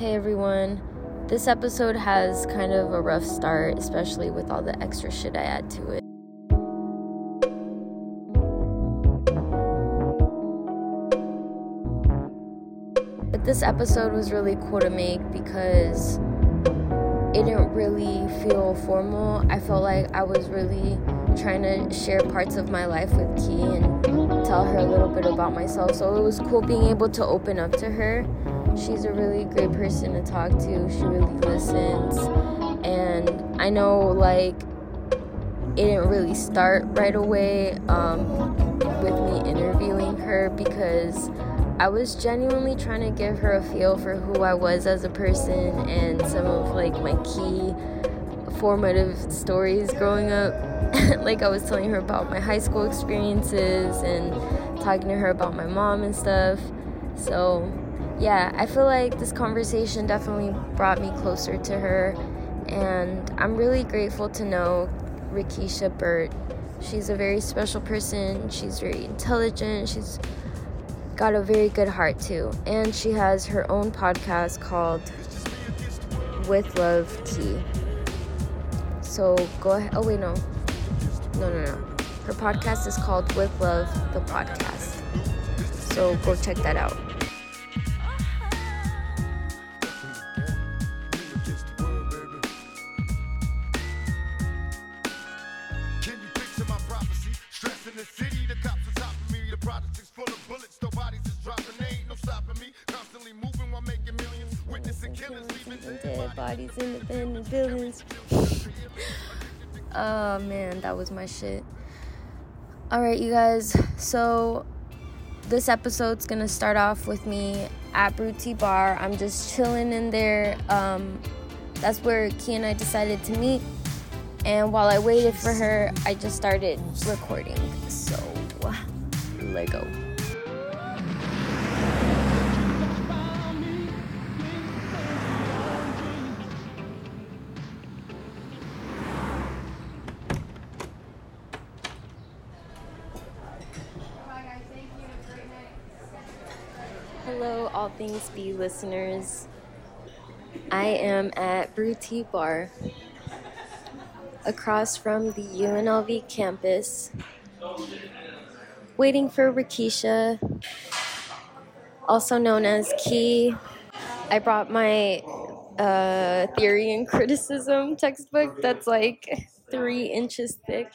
Hey everyone. This episode has kind of a rough start, especially with all the extra shit I add to it. But this episode was really cool to make because it didn't really feel formal. I felt like I was really trying to share parts of my life with Key and tell her a little bit about myself. So it was cool being able to open up to her. She's a really great person to talk to. She really listens. And I know, like, it didn't really start right away um, with me interviewing her because I was genuinely trying to give her a feel for who I was as a person and some of like my key formative stories growing up. like I was telling her about my high school experiences and talking to her about my mom and stuff. So, yeah, I feel like this conversation definitely brought me closer to her and I'm really grateful to know Rickeysha Burt. She's a very special person. She's very intelligent. She's got a very good heart too. And she has her own podcast called With Love Key. So go ahead. Oh, wait, no. No, no, no. Her podcast is called With Love, the podcast. So go check that out. The buildings. oh man, that was my shit. Alright, you guys. So, this episode's gonna start off with me at Brew Tea Bar. I'm just chilling in there. Um, that's where Key and I decided to meet. And while I waited for her, I just started recording. So, Lego. Hello, All Things B listeners. I am at Brew Tea Bar across from the UNLV campus, waiting for Rickeysha, also known as Key. I brought my uh, theory and criticism textbook that's like three inches thick,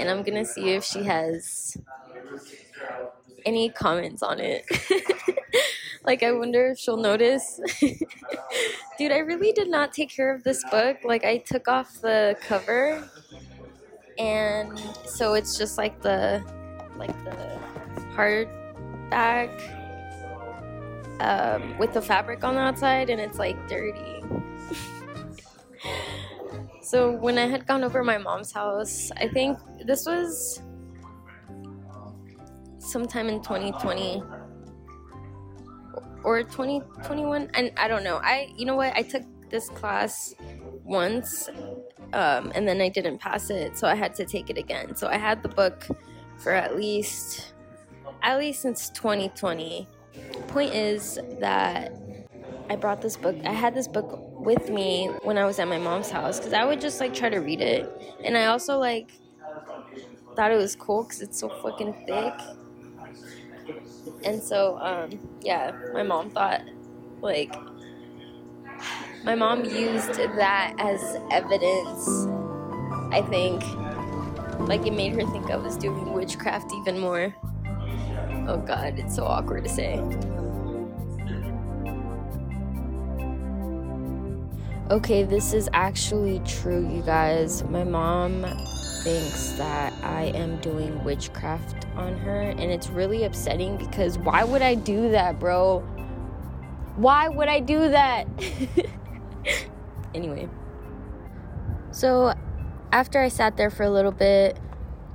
and I'm gonna see if she has any comments on it. like, I wonder if she'll notice. Dude, I really did not take care of this book. Like, I took off the cover, and so it's just like the like the hardback um, with the fabric on the outside, and it's like dirty. so when I had gone over my mom's house, I think this was sometime in 2020 or 2021 and i don't know. I you know what? I took this class once um, and then i didn't pass it so i had to take it again. So i had the book for at least at least since 2020 point is that i brought this book i had this book with me when i was at my mom's house because i would just like try to read it. And i also like thought it was cool because it's so fucking thick and so, um, yeah, my mom thought, like, my mom used that as evidence, I think. Like, it made her think I was doing witchcraft even more. Oh god, it's so awkward to say. Okay, this is actually true, you guys. My mom thinks that I am doing witchcraft on her and it's really upsetting because why would I do that, bro? Why would I do that? anyway. So after I sat there for a little bit,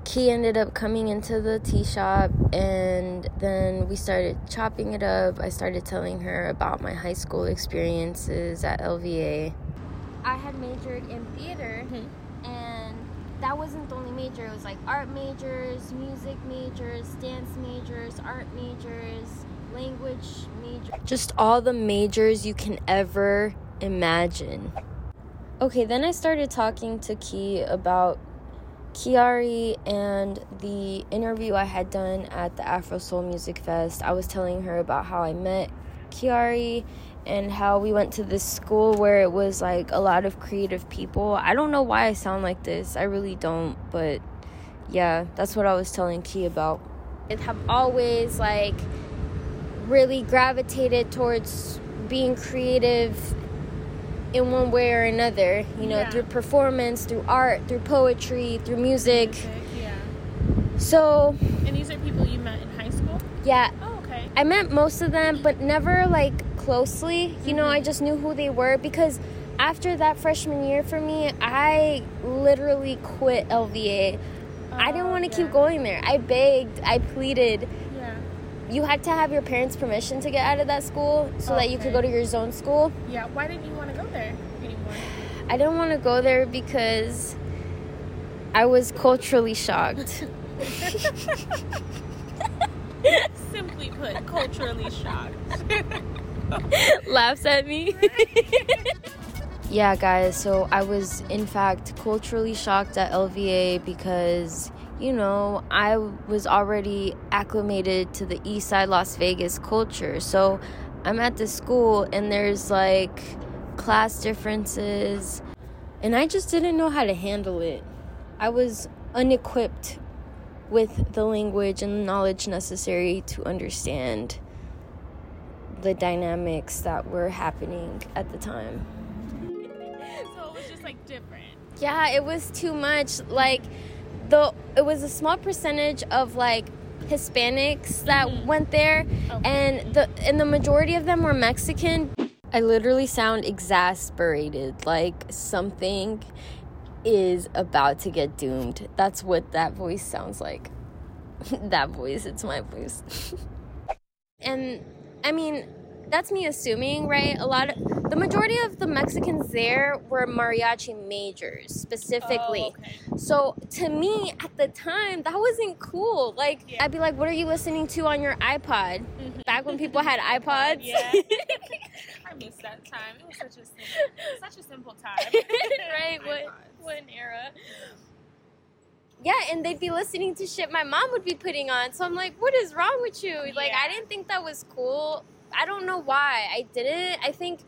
Key ended up coming into the tea shop and then we started chopping it up. I started telling her about my high school experiences at LVA. I had majored in theater mm-hmm. And that wasn't the only major. It was like art majors, music majors, dance majors, art majors, language majors. Just all the majors you can ever imagine. Okay, then I started talking to Key about Kiari and the interview I had done at the Afro Soul Music Fest. I was telling her about how I met Kiari and how we went to this school where it was like a lot of creative people. I don't know why I sound like this. I really don't, but yeah, that's what I was telling Key about. I have always like really gravitated towards being creative in one way or another, you know, yeah. through performance, through art, through poetry, through music. music yeah. So. And these are people you met in high school? Yeah. Oh, okay. I met most of them, but never like closely. You mm-hmm. know, I just knew who they were because after that freshman year for me, I literally quit LVA. Oh, I didn't want to yeah. keep going there. I begged, I pleaded. Yeah. You had to have your parents' permission to get out of that school so okay. that you could go to your zone school. Yeah, why didn't you want to go there anymore? I didn't want to go there because I was culturally shocked. Simply put, culturally shocked. Laughs at me. yeah, guys, so I was in fact culturally shocked at LVA because, you know, I was already acclimated to the East Side Las Vegas culture. So I'm at the school and there's like class differences, and I just didn't know how to handle it. I was unequipped with the language and the knowledge necessary to understand the dynamics that were happening at the time. so it was just like different. Yeah, it was too much. Like the it was a small percentage of like Hispanics that mm-hmm. went there okay. and the and the majority of them were Mexican. I literally sound exasperated like something is about to get doomed. That's what that voice sounds like. that voice, it's my voice. and I mean, that's me assuming, right? A lot of the majority of the Mexicans there were mariachi majors specifically. Oh, okay. So to me at the time, that wasn't cool. Like yeah. I'd be like, "What are you listening to on your iPod?" Mm-hmm. Back when people had iPods. Yeah. I miss that time. It was such a simple, such a simple time. right? what what an era yeah, and they'd be listening to shit my mom would be putting on. So I'm like, what is wrong with you? Yeah. Like, I didn't think that was cool. I don't know why I didn't. I think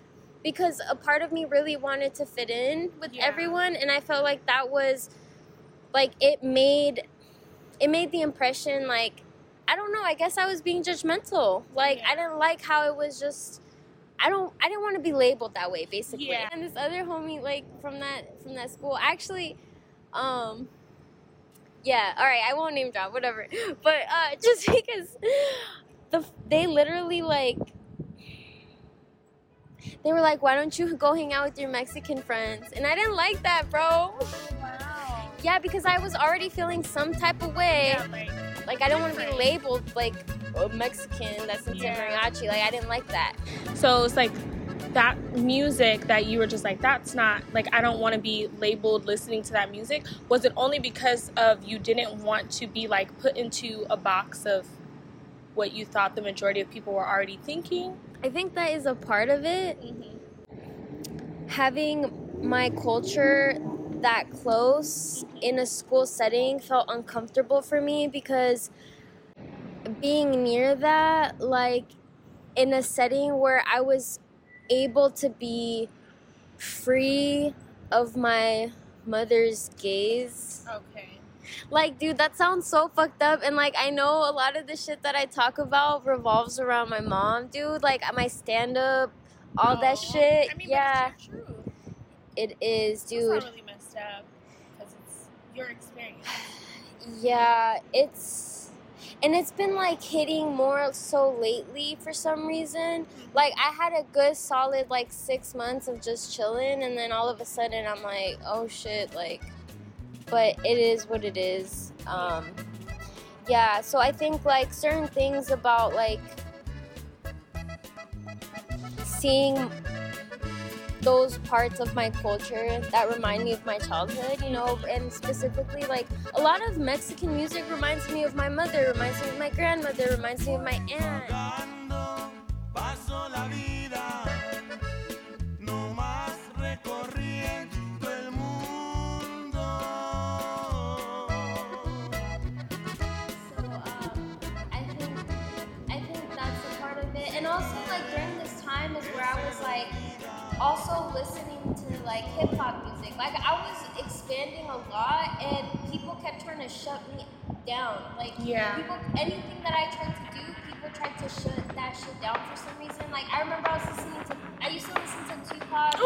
because a part of me really wanted to fit in with yeah. everyone, and I felt like that was like it made it made the impression like I don't know. I guess I was being judgmental. Like yeah. I didn't like how it was just. I don't. I didn't want to be labeled that way, basically. Yeah. And this other homie, like from that from that school, actually, um, yeah, all right, I won't name drop, whatever. But uh, just because the they literally like they were like, "Why don't you go hang out with your Mexican friends?" And I didn't like that, bro. Wow. Yeah, because I was already feeling some type of way. Yeah, like, like I don't want to be labeled like a Mexican that's into yeah. mariachi. Like I didn't like that. So it's like that music that you were just like that's not like I don't want to be labeled listening to that music was it only because of you didn't want to be like put into a box of what you thought the majority of people were already thinking I think that is a part of it mm-hmm. having my culture that close in a school setting felt uncomfortable for me because being near that like in a setting where I was able to be free of my mother's gaze. Okay. Like, dude, that sounds so fucked up. And, like, I know a lot of the shit that I talk about revolves around my mom, dude. Like, my stand up, all that shit. I mean, yeah. It is, dude. It's not really messed up because it's your experience. yeah, it's and it's been like hitting more so lately for some reason. Like I had a good solid like six months of just chilling, and then all of a sudden I'm like, oh shit, like. But it is what it is. Um, yeah, so I think like certain things about like seeing those parts of my culture that remind me of my childhood, you know, and specifically like a lot of Mexican music reminds me of my mother, reminds me of my grandmother, reminds me of my aunt. Also listening to like hip hop music. Like I was expanding a lot, and people kept trying to shut me down. Like Yeah. people, anything that I tried to do, people tried to shut that shit down for some reason. Like I remember I was listening to, I used to listen to Tupac.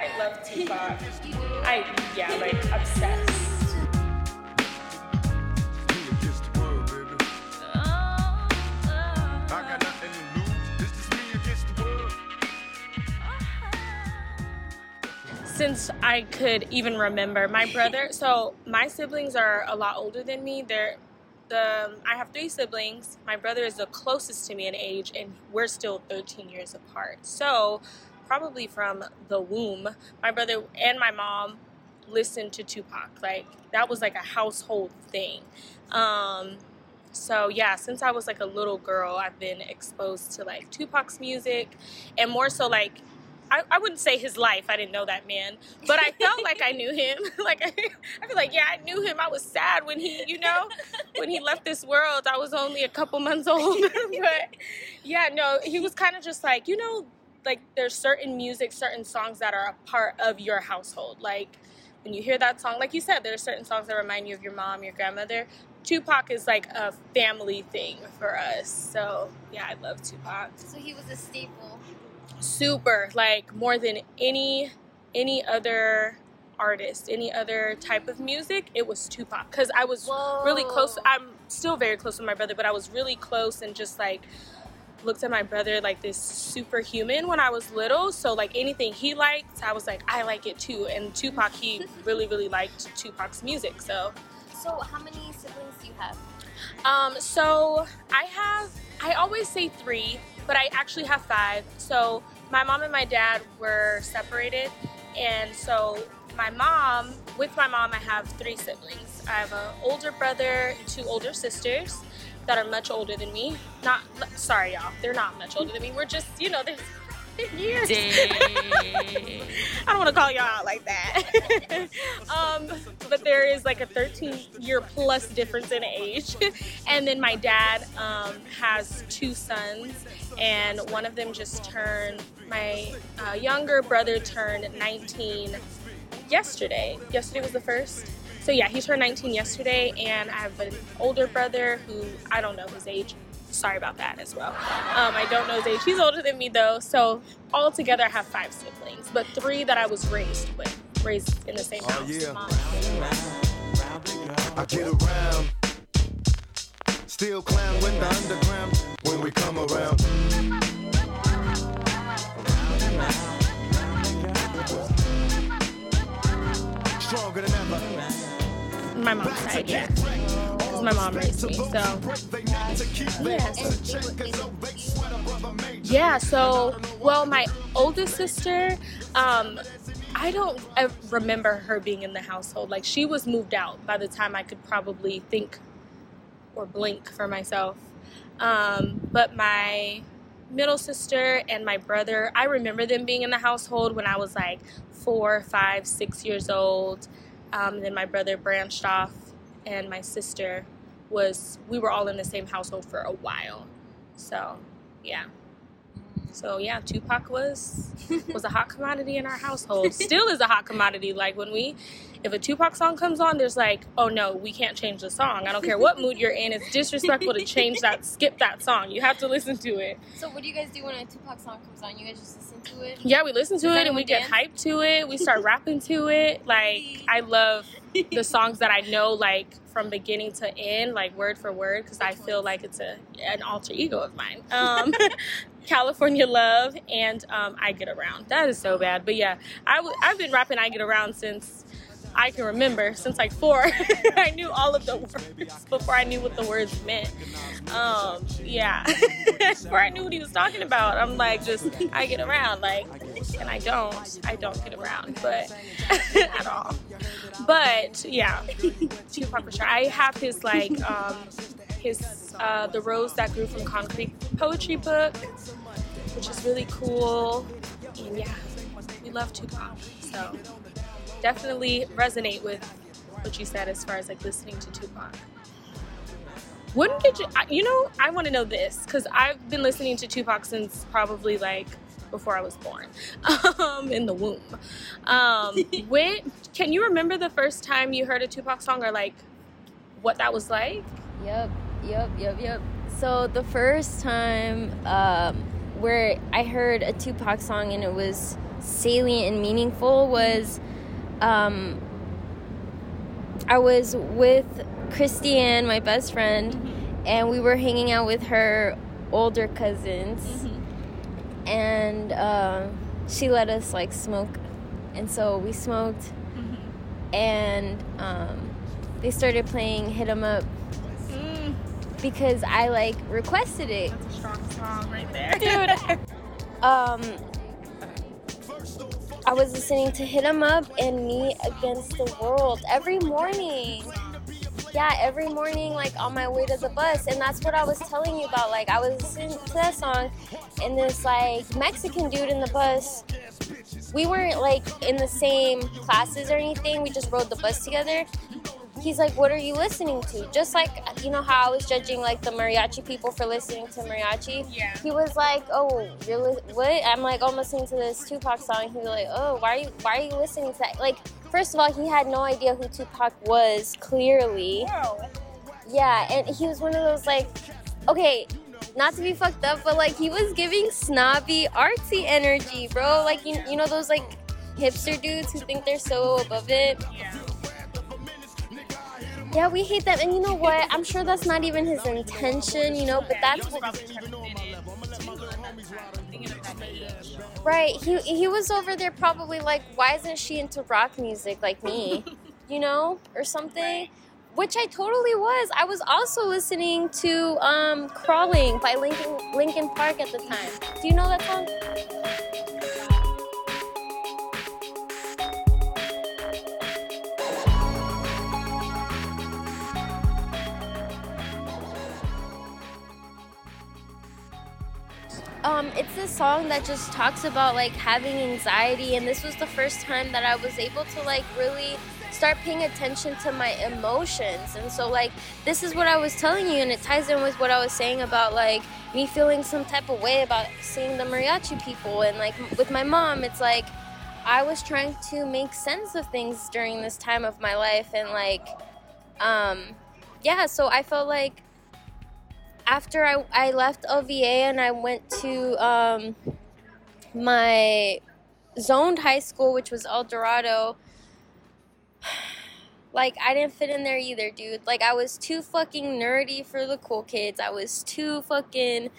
I love Tupac. I yeah, like obsessed. Since I could even remember. My brother, so my siblings are a lot older than me. They're the I have three siblings. My brother is the closest to me in age, and we're still 13 years apart. So probably from the womb, my brother and my mom listened to Tupac. Like that was like a household thing. Um, so yeah, since I was like a little girl, I've been exposed to like Tupac's music, and more so like I, I wouldn't say his life. I didn't know that man, but I felt like I knew him. like I, I feel like yeah, I knew him. I was sad when he, you know, when he left this world. I was only a couple months old, but yeah, no, he was kind of just like you know, like there's certain music, certain songs that are a part of your household. Like when you hear that song, like you said, there are certain songs that remind you of your mom, your grandmother. Tupac is like a family thing for us. So yeah, I love Tupac So he was a staple. Super like more than any any other artist any other type of music it was tupac. Because i was really close i'm still very close with my brother but i was really close and just like looked at my brother like this superhuman when i was little. So like anything he liked i was like i like it too. And tupac he really really liked tupac's music so. So how many siblings do you have? um, so I have, I always say three, but I actually have five. So my mom and my dad were separated, and so my mom, with my mom, I have three siblings. I have an older brother and two older sisters that are much older than me. Not, sorry, y'all, they're not much older than me. We're just, you know, there's years. I don't want to call y'all out like that. um, but there is like a 13 year plus difference in age. and then my dad um, has two sons, and one of them just turned, my uh, younger brother turned 19 yesterday. Yesterday was the first. So yeah, he turned 19 yesterday, and I have an older brother who I don't know his age. Sorry about that as well. Um, I don't know his age. He's older than me though. So all together, I have five siblings, but three that I was raised with, raised in the same Oh, house. yeah. Mom. I get around. Still clown with the underground when we come around. Stronger than ever. My mom's side, yeah. Because my mom raised me. So yeah. So well, my oldest sister, um, I don't remember her being in the household. Like she was moved out by the time I could probably think or blink for myself. Um, but my middle sister and my brother, I remember them being in the household when I was like four, five, six years old. Um, then my brother branched off, and my sister was, we were all in the same household for a while. So, yeah. So yeah, Tupac was was a hot commodity in our household. Still is a hot commodity. Like when we, if a Tupac song comes on, there's like, oh no, we can't change the song. I don't care what mood you're in. It's disrespectful to change that, skip that song. You have to listen to it. So what do you guys do when a Tupac song comes on? You guys just listen to it? Yeah, we listen to Does it and we anyone get hyped to it. We start rapping to it. Like I love the songs that I know like from beginning to end, like word for word, because I feel like it's a an alter ego of mine. Um, California Love and um, I Get Around. That is so bad, but yeah, I w- I've been rapping I Get Around since. I can remember since like four. I knew all of the words before I knew what the words meant. Um, yeah, before I knew what he was talking about, I'm like, just I get around, like, and I don't, I don't get around, but at all. But yeah, Tupac for sure. I have his like, um, his uh, the rose that grew from concrete poetry book, which is really cool. And yeah, we love Tupac, so definitely resonate with what you said as far as like listening to Tupac. When did you? You know, I want to know this because I've been listening to Tupac since probably like before I was born, um, in the womb. Um, when can you remember the first time you heard a Tupac song or like what that was like? Yep, yep, yep, yep. So the first time um, where I heard a Tupac song and it was salient and meaningful was um, I was with Christiane, my best friend, and we were hanging out with her older cousins, and uh, she let us like smoke, and so we smoked, and um, they started playing "Hit 'Em Up" Mm, because I like requested it. that's a strong song right there, Dude. Um, I was listening to Hit 'Em Up and Me Against the World every morning. Yeah, every morning, like on my way to the bus, and that's what I was telling you about. Like, I was listening to that song, and this like Mexican dude in the bus. We weren't like in the same classes or anything. We just rode the bus together. He's like, "What are you listening to?" Just like you know how I was judging like the mariachi people for listening to mariachi yeah. he was like, "Oh, you're li- what?" I'm like, "Oh, "I'm listening to this Tupac song." He was like, "Oh, why are you why are you listening to that?" Like, first of all, he had no idea who Tupac was. Clearly, Wow. yeah, and he was one of those like, okay, not to be fucked up, but like he was giving snobby, artsy energy, bro. Like you, you know those like hipster dudes who think they're so above it. Yeah. Yeah, we hate them, and you know what? I'm sure that's not even his intention, you know, but that's what Right. He he was over there probably like, why isn't she into rock music like me? you know, or something. Which I totally was. I was also listening to um, "Crawling" by Linkin Linkin Park at the time. Do you know that song? Um, it's this song that just talks about like having anxiety, and this was the first time that I was able to like really start paying attention to my emotions. And so, like, this is what I was telling you, and it ties in with what I was saying about like me feeling some type of way about seeing the mariachi people, and like with my mom, it's like I was trying to make sense of things during this time of my life, and like, um, yeah, so I felt like after I, I left LVA and I went to um, my zoned high school, which was El Dorado, like I didn't fit in there either, dude. Like I was too fucking nerdy for the cool kids. I was too fucking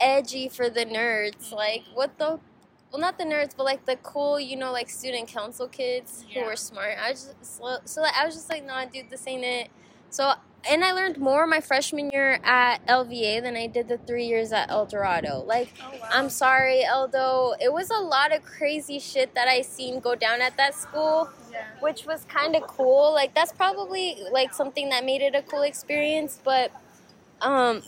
edgy for the nerds. Like what the well not the nerds, but like the cool, you know, like student council kids who were smart. I was just so, so like, I was just like, nah, dude, this ain't it. So and I learned more my freshman year at LVA than I did the three years at El Dorado. Like, Oh, wow. I'm sorry, Eldo. It was a lot of crazy shit that I seen go down at that school, yeah. which was kind of cool. Like, that's probably like something that made it a cool experience. But, um,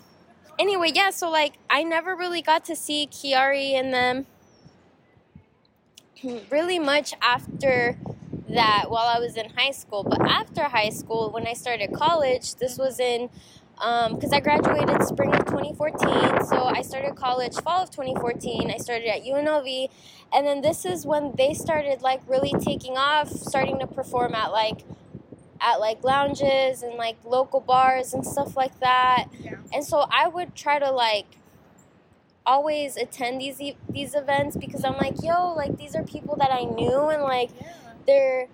anyway, yeah. So like, I never really got to see Kiari and them really much after that while I was in high school. But after high school, when I started college, this was in um, because I graduated spring of 2014. So I started college fall of 2014. I started at UNLV, and then this is when they started like really taking off, starting to perform at like at like lounges and like local bars and stuff like that. Yeah. And so I would try to like always attend these e- these events because I'm like, yo, like these are people that I knew and like Yeah. They're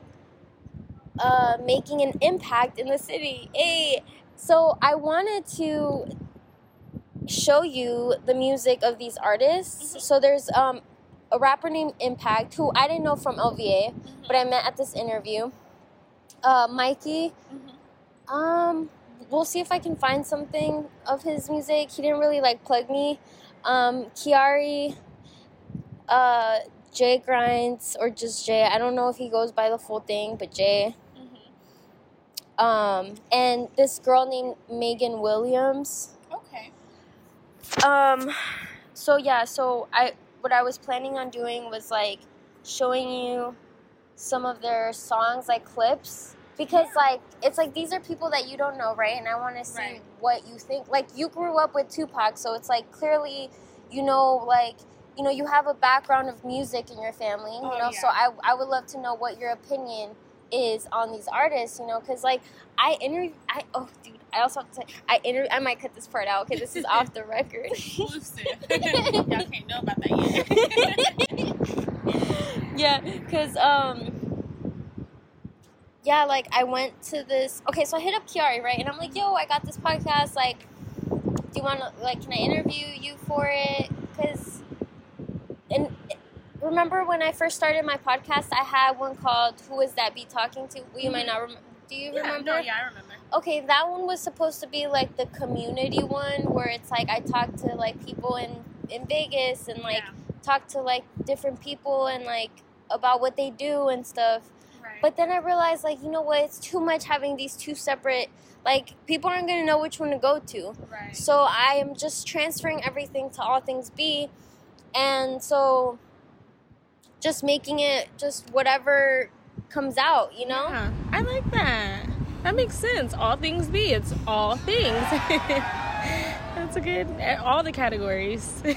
uh, making an impact in the city. Hey, so I wanted to show you the music of these artists. So there's um, a rapper named Impact who I didn't know from LVA, but I met at this interview. Uh, Mikey. Mhm. Um, we'll see if I can find something of his music. He didn't really like plug me. Um, Kiari, uh, Jay Grinds or just Jay. I don't know if he goes by the full thing, but Jay. Mhm. Um, and this girl named Megan Williams. Okay. Um, so yeah, so I what I was planning on doing was like showing you some of their songs, like clips, because like it's like these are people that you don't know, right? And I want to see Right. what you think. Like you grew up with Tupac, so it's like clearly, you know, like you know, you have a background of music in your family, you Oh, know. So. I I would love to know what your opinion is on these artists, you know, because like I interview, I oh dude, I also have to say I interview. I might cut this part out. because this is off the record. Y'all can't know about that yet. yeah, because um, yeah, like I went to this. Okay, so I hit up Kiari, right, and I'm like, "Yo, I got this podcast. Like, do you want to like, can I interview you for it? Because, remember when I first started my podcast, I had one called "Who Is That Be Talking To?" Well, you might not mm-hmm. remember. Do you yeah, remember? no, yeah, I remember. Okay, that one was supposed to be like the community one, where it's like I talk to like people in in Vegas and like yeah. talk to like different people and like about what they do and stuff. Right. But then I realized like you know what, it's too much having these two separate like people aren't gonna know which one to go to. right. So I am just transferring everything to all things B and so just making it just whatever comes out, you know? Yeah, I like that. That makes sense. All things be. It's all things. That's a good. All the categories.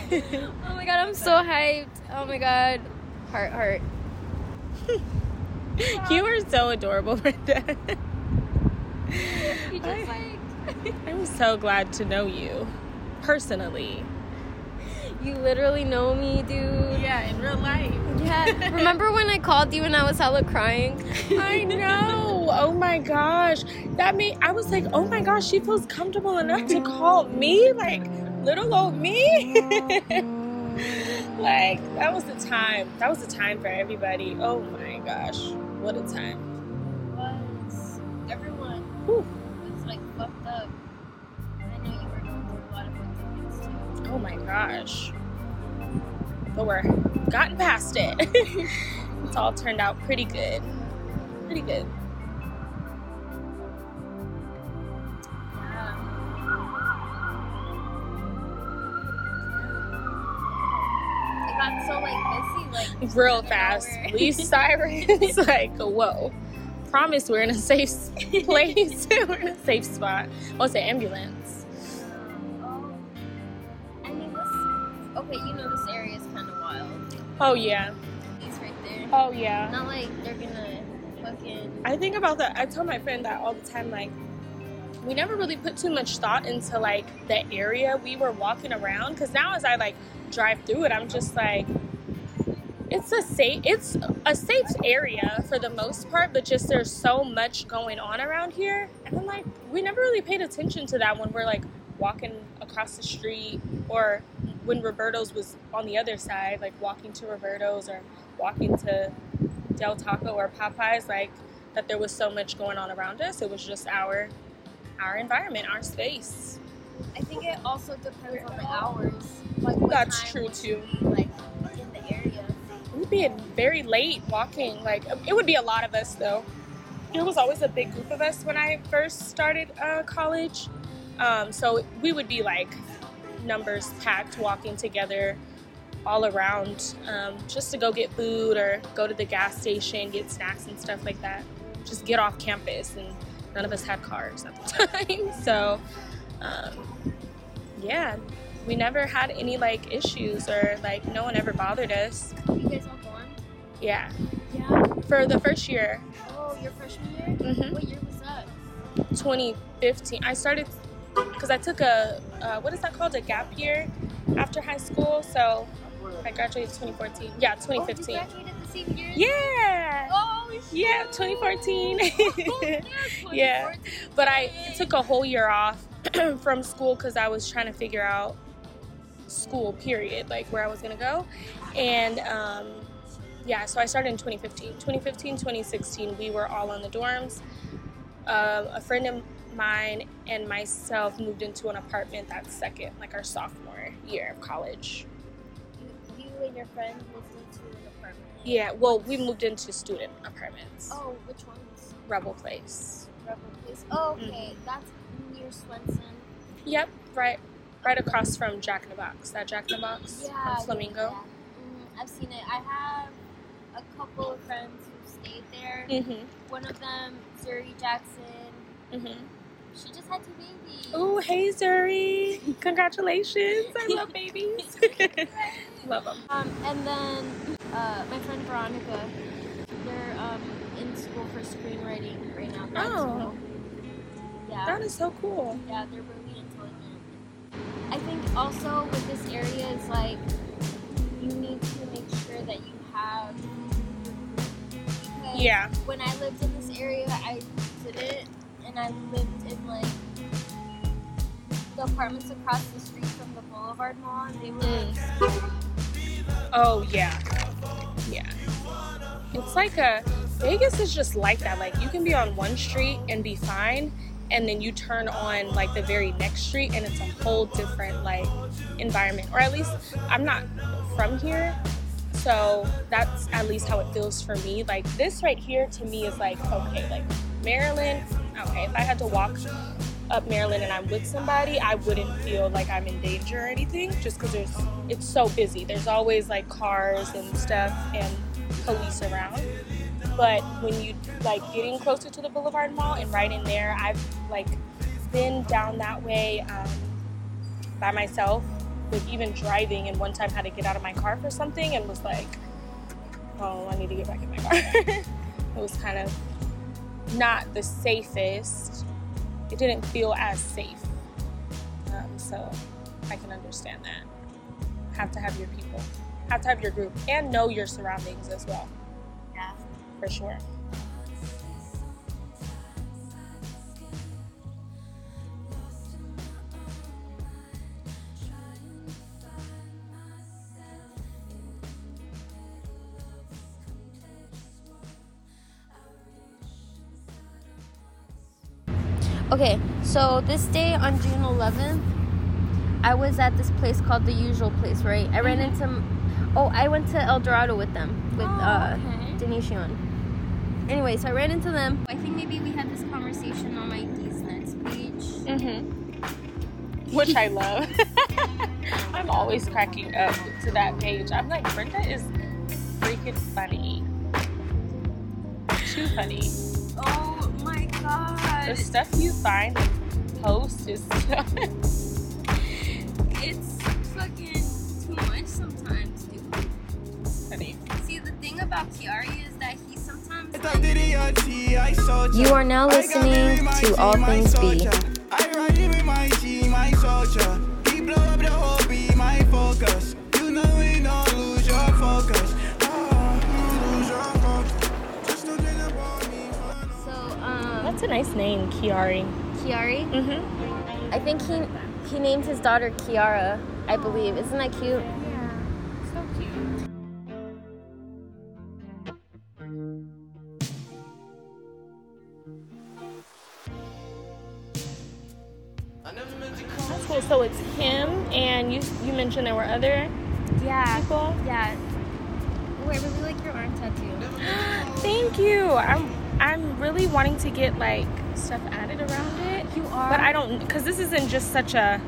Oh my god, I'm so hyped. Oh my god. Heart heart. you are so adorable, Brenda. You I- just like I'm so glad to know you personally. You literally know me, dude. Yeah, in real life. Yeah. Remember when I called you and I was hella crying? I know. Oh my gosh. That made I was like, oh my gosh, she feels comfortable enough to call me like little old me. like that was the time. That was the time for everybody. Oh my gosh. What a time. was everyone Whew. Oh my gosh. But we're gotten past it. it's all turned out pretty good. Pretty good. It got so like messy, like real fast. Police sirens, like, whoa. Promise we're in a safe place. we're in a safe spot. Oh, it's an ambulance. You know this area is kind of wild. Oh, yeah. He's right there. Oh, yeah. Not like they're gonna fucking. I think about that. I tell my friend that all the time. Like, we never really put too much thought into like the area we were walking around. Because now, as I like drive through it, I'm just like, it's a safe. It's a safe area for the most part, but just there's so much going on around here, and I'm like, we never really paid attention to that when we're like walking across the street or when Roberto's was on the other side, like walking to Roberto's or walking to Del Taco or Popeyes, like that there was so much going on around us. It was just our our environment, our space. I think it also depends on the hours. Like That's true, too. be, like in the area. We'd be very late walking. Like it would be a lot of us though. There was always a big group of us when I first started uh, college, um, so we would be like numbers packed walking together all around um, just to go get food or go to the gas station, get snacks and stuff like that. Just get off campus, and none of us had cars at the time, so um, yeah, we never had any like issues or like no one ever bothered us. You guys all gone? Yeah, Yeah. for the first year, Oh, your freshman year? Mhm. What year was that? 2015, I started because I took a uh, what is that called a gap year after high school. So I graduated 2014. Yeah, Oh, you 2015. graduated the same year? yeah. Oh, Yeah, shoot. 2014. yeah, Yeah. 2014. but I took a whole year off from school because I was trying to figure out school period, like where I was gonna go, and um, yeah, so I started in 2015. 2015, 2016, we were all on the dorms. Uh, a friend of mine and myself moved into an apartment that second, like our sophomore year of college. You, you and your friend moved into an apartment. Yeah, well, we moved into student apartments. Oh, which ones? Rebel Place. Rebel Place. Oh, Mm-hmm. okay. That's near Swenson. Yep, right, right across from Jack in the Box. That Jack in the Box Yeah. on Flamingo. yeah, yeah. Mm, I've seen it. I have a couple of friends who stayed there. Mhm. One of them, Zuri Jackson. Mhm. She just had two babies. Oh, hey Zuri! Congratulations! I love babies. love them. Um, and then uh, my friend Veronica, they're um, in school for screenwriting right now. Oh. Yeah. That is so cool. Yeah, they're really intelligent. I think also with this area is like you need to make sure that you have. Yeah. When I lived in this area, I didn't, and I lived in like the apartments across the street from the Boulevard Mall, and they were. Mm. Oh yeah, yeah. It's like a Vegas is just like that. Like you can be on one street and be fine, and then you turn on like the very next street, and it's a whole different like environment. Or at least I'm not from here, so that's at least how it feels for me. Like this right here to me is like okay, like Maryland. Okay, if I had to walk up Maryland and I'm with somebody, I wouldn't feel like I'm in danger or anything just because there's it's so busy. There's always like cars and stuff and police around. But when you like getting closer to the Boulevard Mall and right in there, I've like been down that way um, by myself with even driving and one time had to get out of my car for something and was like, oh, I need to get back in my car. it was kind of not the safest it didn't feel as safe. Um, so I can understand that. Have to have your people, have to have your group, and know your surroundings as well, Yeah. for sure. Okay, so this day on June 11th, I was at this place called the Usual Place, right? I ran into, oh, I went to El Dorado with them with Oh, uh, okay. Denishion. Anyway, so I ran into them. I think maybe we had this conversation on my These Nuts page. Mm-hmm. Which I love. I'm always cracking up to that page. I'm like, Brenda is freaking funny. Too funny. Oh my god! The stuff you find and post is It's fucking too much sometimes, dude. funny. See, the thing about Kiari is that he sometimes. You are now listening to All Things B. I ride it with my G, my soldier. He blow up the whole beat, my focus. That's a nice name, Kiari. Kiari. Mm-hmm. I think he he named his daughter Kiara. I believe. Isn't that cute? Yeah. So cute. That's cool. So it's him, and you you mentioned there were other Yeah. people. Yeah. Oh, I really like your arm tattoo. Thank you. I'm I'm really wanting to get like stuff added around it. You are. But I don't, because this isn't just such a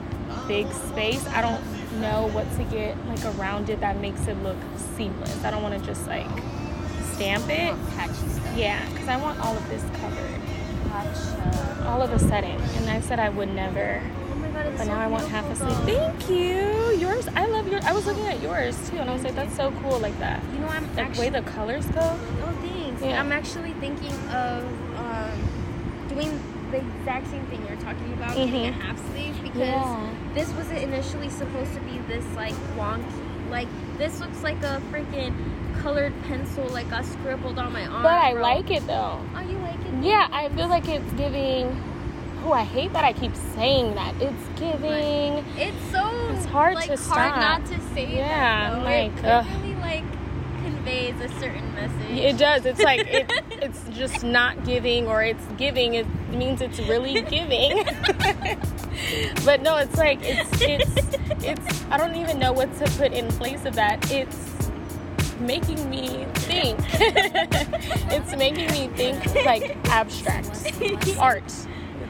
big space. I don't know what to get like around it that makes it look seamless. I don't want to just like stamp it. Yeah, because I want all of this covered Gotcha. all of a sudden. And I said I would never, Oh god, but so now I want half asleep. though. Thank you. Yours, I love yours. I was looking at yours too, and I was like, that's so cool, like that. You know, I'm The actually. way the colors go. Yeah. I'm actually thinking of um, doing the exact same thing you're talking about, getting a half sleeve because Yeah. this was initially supposed to be this like wonky. Like this looks like a freaking colored pencil, like I scribbled on my arm. But I bro. like it though. Oh, you like it? Yeah, I feel like it's giving. Oh, I hate that I keep saying that. It's giving. It's so It's hard like, to hard stop. not to say Yeah, that. I'm. It- like, it, ugh. really like conveys a certain message. It does. It's like it, it's just not giving, or it's giving. It means it's really giving. but no, it's like it's it's it's. I don't even know what to put in place of that. It's making me think. it's making me think like abstract art.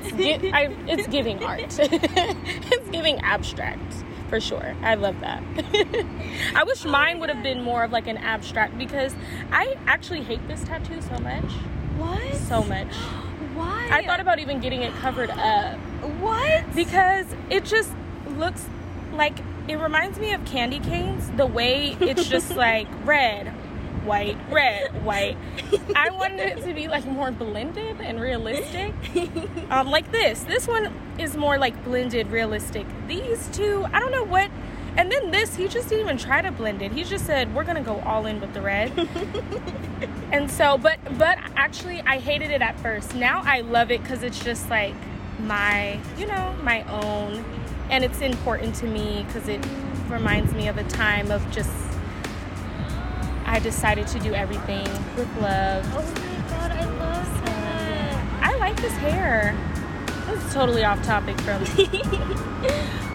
It's, gi- I, it's giving art. it's giving abstract. For sure. I love that. I wish mine would have been more of like an abstract because I actually hate this tattoo so much. What? So much. Why? I thought about even getting it covered up. What? Because it just looks like it reminds me of candy canes. The way it's just like red, white, red, white. I wanted it to be like more blended and realistic. Um, like this. This one is more like blended, realistic. These two, I don't know what. And then this, he just didn't even try to blend it. He just said, "We're gonna go all in with the red." and so, but but actually, I hated it at first. Now I love it because it's just like my, you know, my own, and it's important to me because it reminds me of a time of just I decided to do everything with love. Oh my god, I love that. I like this hair. This is totally off topic from.